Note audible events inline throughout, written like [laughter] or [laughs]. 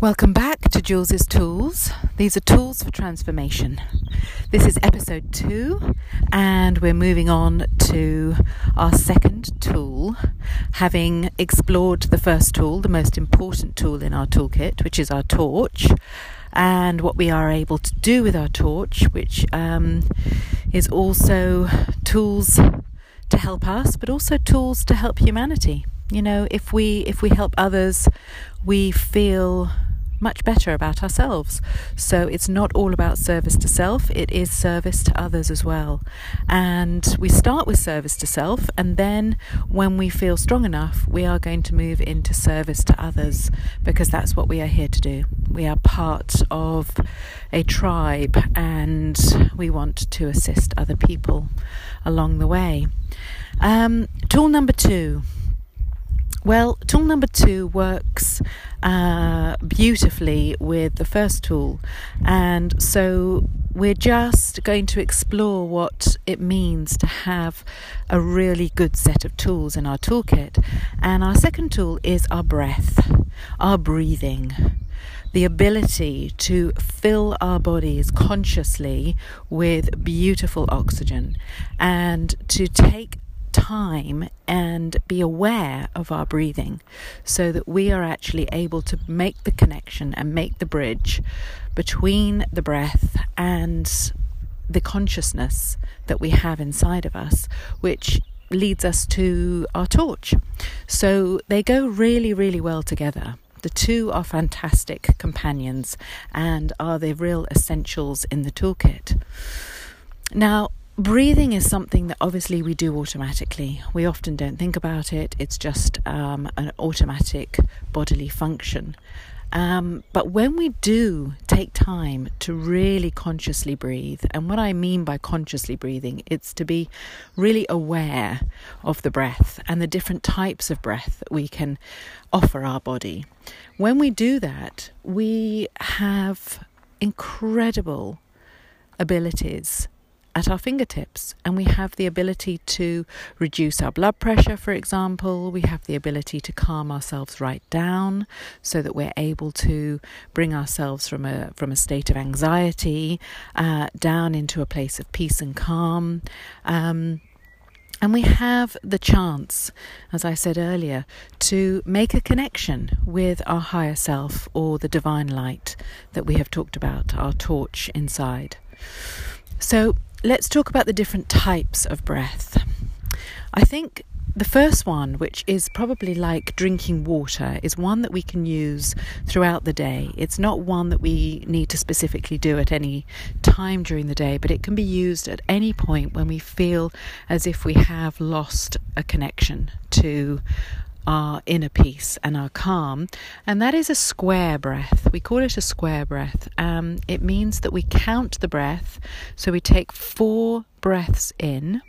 Welcome back to Jules's Tools. These are tools for transformation. This is episode two, and we're moving on to our second tool, having explored the first tool, the most important tool in our toolkit, which is our torch, and what we are able to do with our torch, which um, is also tools to help us, but also tools to help humanity. You know, if we if we help others, we feel much better about ourselves. So it's not all about service to self, it is service to others as well. And we start with service to self, and then when we feel strong enough, we are going to move into service to others because that's what we are here to do. We are part of a tribe and we want to assist other people along the way. Um, tool number two well, tool number two works uh, beautifully with the first tool, and so we're just going to explore what it means to have a really good set of tools in our toolkit. And our second tool is our breath, our breathing the ability to fill our bodies consciously with beautiful oxygen and to take time and be aware of our breathing so that we are actually able to make the connection and make the bridge between the breath and the consciousness that we have inside of us, which leads us to our torch. So they go really, really well together. The two are fantastic companions and are the real essentials in the toolkit. Now, breathing is something that obviously we do automatically. We often don't think about it, it's just um, an automatic bodily function. Um, but when we do take time to really consciously breathe, and what I mean by consciously breathing, it's to be really aware of the breath and the different types of breath that we can offer our body. When we do that, we have incredible abilities at our fingertips. And we have the ability to reduce our blood pressure, for example. We have the ability to calm ourselves right down so that we're able to bring ourselves from a, from a state of anxiety uh, down into a place of peace and calm. Um, and we have the chance, as I said earlier, to make a connection with our higher self or the divine light that we have talked about, our torch inside. So, let's talk about the different types of breath. I think the first one, which is probably like drinking water, is one that we can use throughout the day. It's not one that we need to specifically do at any time during the day, but it can be used at any point when we feel as if we have lost a connection to our inner peace and our calm, and that is a square breath. We call it a square breath. Um, it means that we count the breath, so we take four breaths in.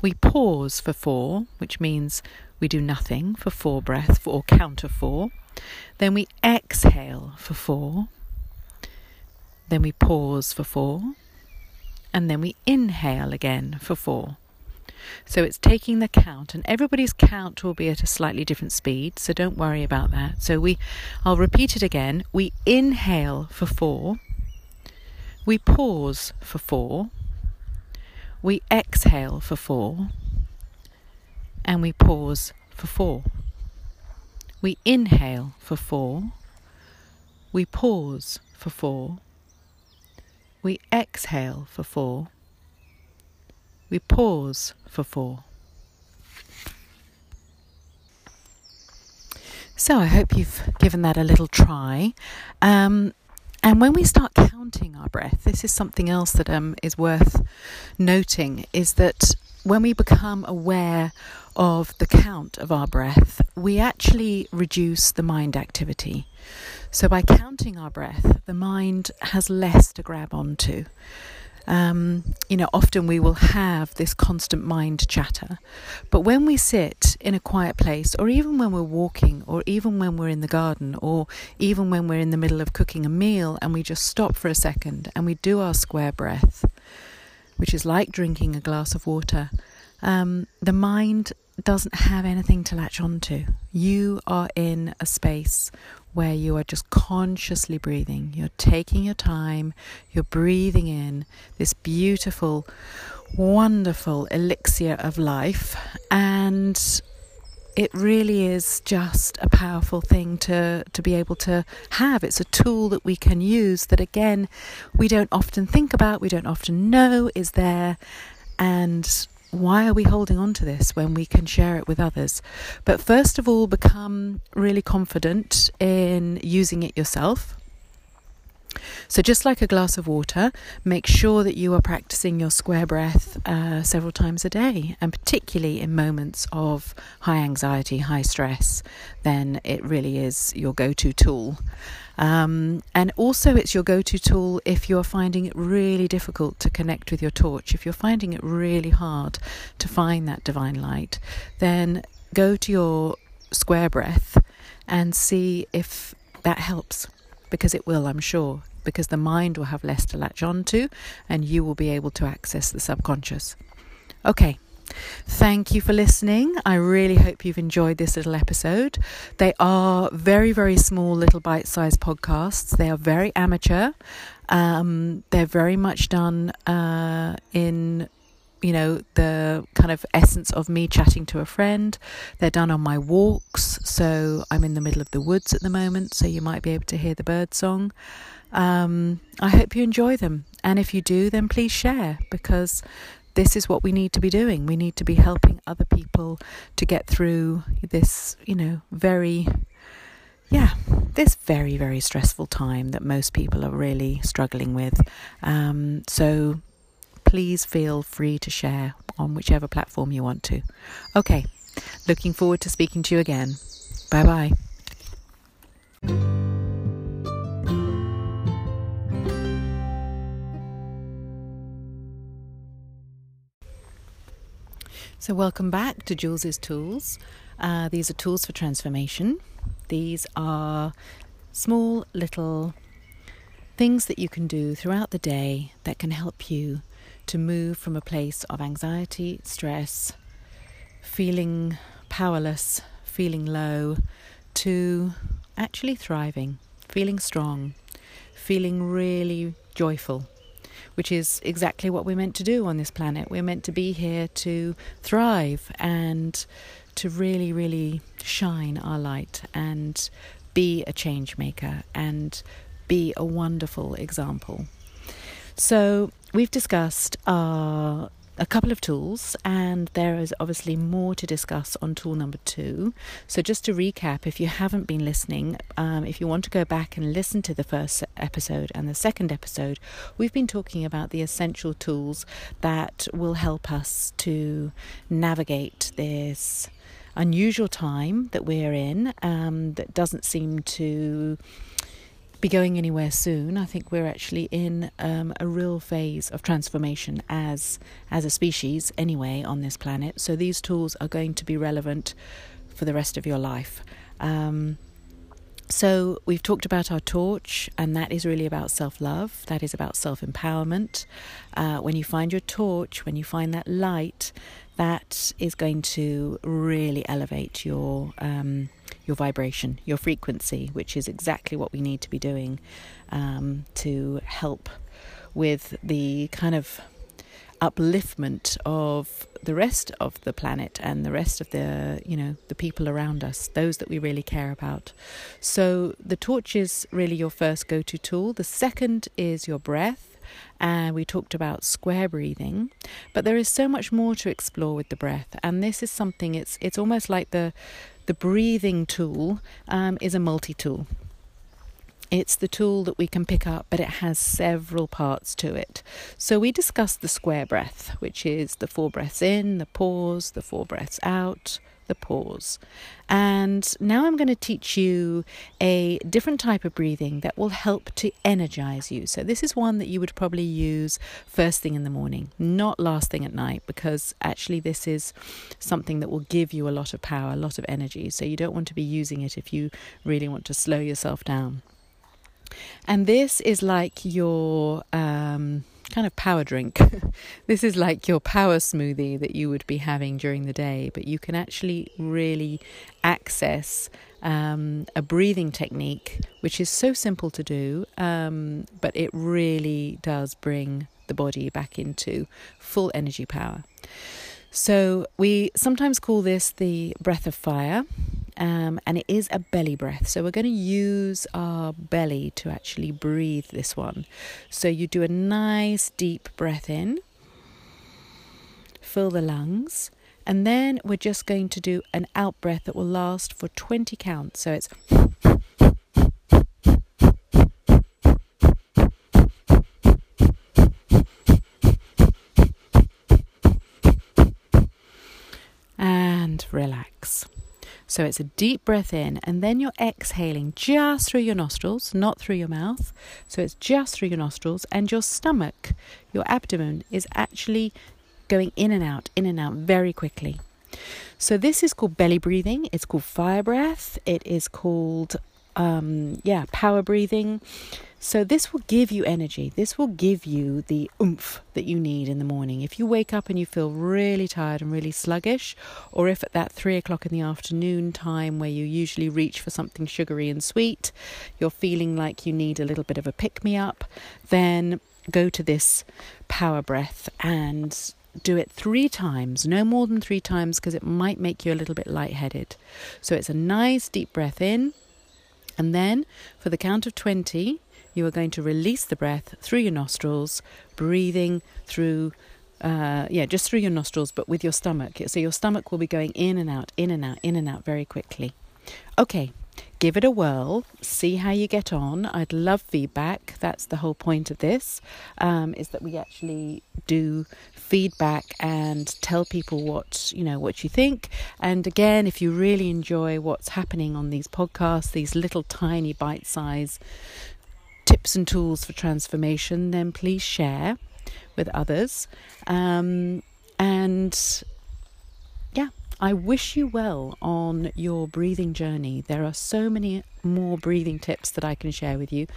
We pause for four, which means we do nothing for four breaths or count of four. Then we exhale for four. Then we pause for four. And then we inhale again for four. So it's taking the count, and everybody's count will be at a slightly different speed, so don't worry about that. So we, I'll repeat it again. We inhale for four, we pause for four, we exhale for four, and we pause for four. We inhale for four, we pause for four, we exhale for four we pause for four. So I hope you've given that a little try. Um, and when we start counting our breath, this is something else that um, is worth noting is that when we become aware of the count of our breath, we actually reduce the mind activity. So by counting our breath, the mind has less to grab onto um, you know, often we will have this constant mind chatter. But when we sit in a quiet place, or even when we're walking, or even when we're in the garden, or even when we're in the middle of cooking a meal and we just stop for a second and we do our square breath, which is like drinking a glass of water, um, the mind doesn't have anything to latch onto. You are in a space where you are just consciously breathing. You're taking your time, you're breathing in this beautiful, wonderful elixir of life, and it really is just a powerful thing to, to be able to have. It's a tool that we can use that, again, we don't often think about, we don't often know is there. And why are we holding on to this when we can share it with others? But first of all, become really confident in using it yourself. So, just like a glass of water, make sure that you are practicing your square breath uh, several times a day, and particularly in moments of high anxiety, high stress, then it really is your go to tool. Um, and also, it's your go to tool if you're finding it really difficult to connect with your torch. If you're finding it really hard to find that divine light, then go to your square breath and see if that helps because it will, I'm sure, because the mind will have less to latch on to and you will be able to access the subconscious. Okay. Thank you for listening. I really hope you've enjoyed this little episode. They are very, very small, little bite sized podcasts. They are very amateur. Um, they're very much done uh, in you know, the kind of essence of me chatting to a friend. They're done on my walks, so I'm in the middle of the woods at the moment, so you might be able to hear the bird song. Um, I hope you enjoy them, and if you do, then please share because this is what we need to be doing. We need to be helping other people to get through this, you know, very, yeah, this very, very stressful time that most people are really struggling with. Um, so please feel free to share on whichever platform you want to. Okay, looking forward to speaking to you again. Bye bye. So, welcome back to Jules's Tools. Uh, these are tools for transformation. These are small little things that you can do throughout the day that can help you to move from a place of anxiety, stress, feeling powerless, feeling low, to actually thriving, feeling strong, feeling really joyful, which is exactly what we're meant to do on this planet. We're meant to be here to thrive and to really, really shine our light and be a change maker and be a wonderful example. So, we've discussed uh, a couple of tools, and there is obviously more to discuss on tool number two. So, just to recap, if you haven't been listening, um, if you want to go back and listen to the first episode and the second episode, we've been talking about the essential tools that will help us to navigate this unusual time that we're in um, that doesn't seem to be going anywhere soon. I think we're actually in um, a real phase of transformation as as a species, anyway, on this planet. So these tools are going to be relevant for the rest of your life. Um, so, we've talked about our torch, and that is really about self love. That is about self empowerment. Uh, when you find your torch, when you find that light, that is going to really elevate your um, your vibration, your frequency, which is exactly what we need to be doing um, to help with the kind of upliftment of the rest of the planet and the rest of the you know the people around us those that we really care about. So the torch is really your first go-to tool. The second is your breath. And we talked about square breathing but there is so much more to explore with the breath. And this is something it's it's almost like the the breathing tool um, is a multi-tool it's the tool that we can pick up, but it has several parts to it. So, we discussed the square breath, which is the four breaths in, the pause, the four breaths out, the pause. And now I'm going to teach you a different type of breathing that will help to energize you. So, this is one that you would probably use first thing in the morning, not last thing at night, because actually, this is something that will give you a lot of power, a lot of energy. So, you don't want to be using it if you really want to slow yourself down. And this is like your um, kind of power drink. [laughs] this is like your power smoothie that you would be having during the day, but you can actually really access um, a breathing technique which is so simple to do, um, but it really does bring the body back into full energy power. So, we sometimes call this the breath of fire, um, and it is a belly breath. So, we're going to use our belly to actually breathe this one. So, you do a nice deep breath in, fill the lungs, and then we're just going to do an out breath that will last for 20 counts. So, it's and relax. So it's a deep breath in, and then you're exhaling just through your nostrils, not through your mouth. So it's just through your nostrils, and your stomach, your abdomen, is actually going in and out, in and out very quickly. So this is called belly breathing. It's called fire breath. It is called, um, yeah, power breathing. So, this will give you energy. This will give you the oomph that you need in the morning. If you wake up and you feel really tired and really sluggish, or if at that three o'clock in the afternoon time where you usually reach for something sugary and sweet, you're feeling like you need a little bit of a pick me up, then go to this power breath and do it three times, no more than three times, because it might make you a little bit lightheaded. So, it's a nice deep breath in. And then for the count of 20, you are going to release the breath through your nostrils, breathing through, uh, yeah, just through your nostrils, but with your stomach. So your stomach will be going in and out, in and out, in and out very quickly. Okay, give it a whirl, see how you get on. I'd love feedback. That's the whole point of this, um, is that we actually do feedback and tell people what you know what you think. And again, if you really enjoy what's happening on these podcasts, these little tiny bite-size tips and tools for transformation, then please share with others. Um, and I wish you well on your breathing journey. There are so many more breathing tips that I can share with you,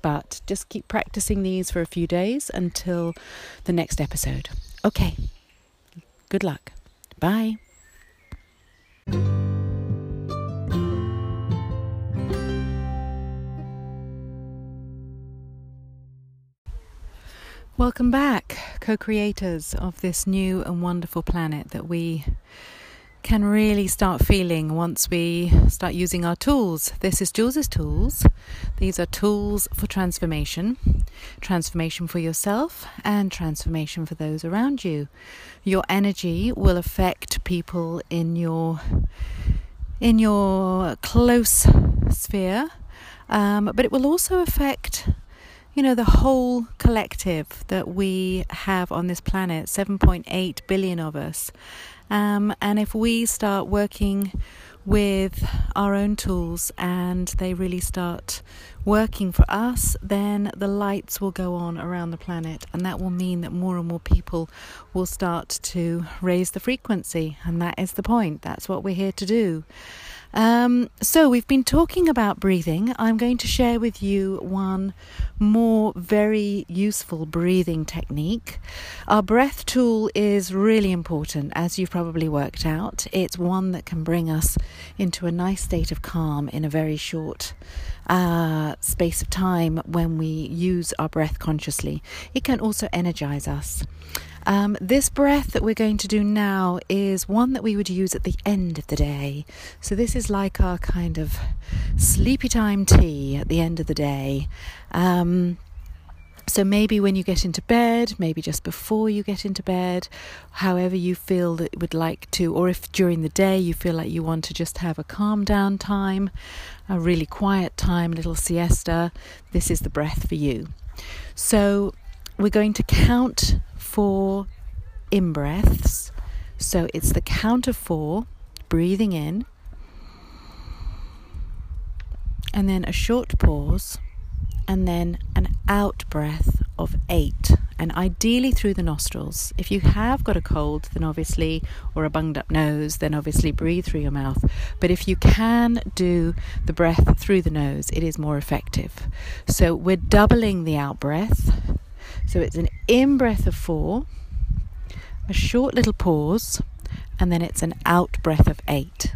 but just keep practicing these for a few days until the next episode. Okay, good luck. Bye. Welcome back, co creators of this new and wonderful planet that we can really start feeling once we start using our tools. This is Jules's Tools. These are tools for transformation transformation for yourself and transformation for those around you. Your energy will affect people in your in your close sphere, um, but it will also affect you know, the whole collective that we have on this planet, 7.8 billion of us. Um, and if we start working with our own tools and they really start working for us, then the lights will go on around the planet, and that will mean that more and more people will start to raise the frequency. And that is the point, that's what we're here to do. Um, so, we've been talking about breathing. I'm going to share with you one more very useful breathing technique. Our breath tool is really important, as you've probably worked out. It's one that can bring us into a nice state of calm in a very short uh, space of time when we use our breath consciously. It can also energize us. Um, this breath that we're going to do now is one that we would use at the end of the day. So, this is like our kind of sleepy time tea at the end of the day. Um, so, maybe when you get into bed, maybe just before you get into bed, however you feel that you would like to, or if during the day you feel like you want to just have a calm down time, a really quiet time, a little siesta, this is the breath for you. So, we're going to count four in breaths. So it's the count of four, breathing in, and then a short pause, and then an out breath of eight, and ideally through the nostrils. If you have got a cold, then obviously, or a bunged up nose, then obviously breathe through your mouth. But if you can do the breath through the nose, it is more effective. So we're doubling the out breath so it's an in breath of four, a short little pause, and then it's an out breath of eight.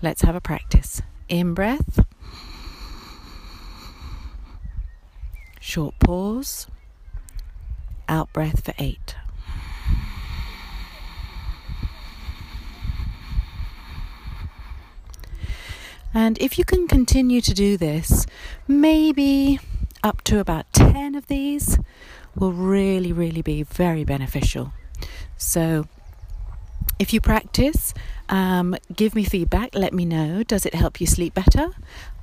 Let's have a practice. In breath, short pause, out breath for eight. And if you can continue to do this, maybe up to about 10 of these will really, really be very beneficial. So, if you practice, um, give me feedback. Let me know. Does it help you sleep better?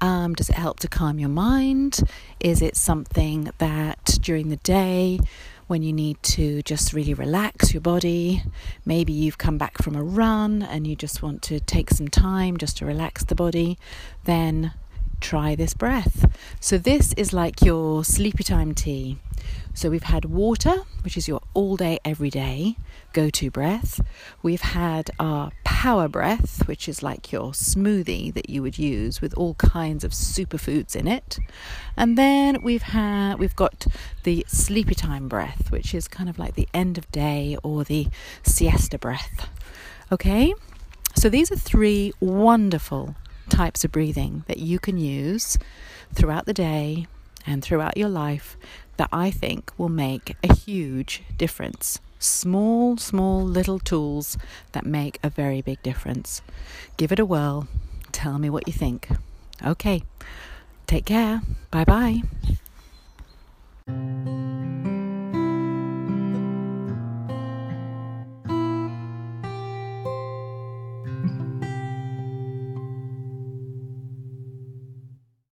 Um, does it help to calm your mind? Is it something that during the day, when you need to just really relax your body, maybe you've come back from a run and you just want to take some time just to relax the body, then try this breath. So, this is like your sleepy time tea. So, we've had water, which is your all day, every day go to breath. We've had our power breath, which is like your smoothie that you would use with all kinds of superfoods in it. And then we've had we've got the sleepy time breath, which is kind of like the end of day or the siesta breath. Okay? So these are three wonderful types of breathing that you can use throughout the day and throughout your life that I think will make a huge difference. Small, small little tools that make a very big difference. Give it a whirl. Tell me what you think. Okay, take care. Bye bye.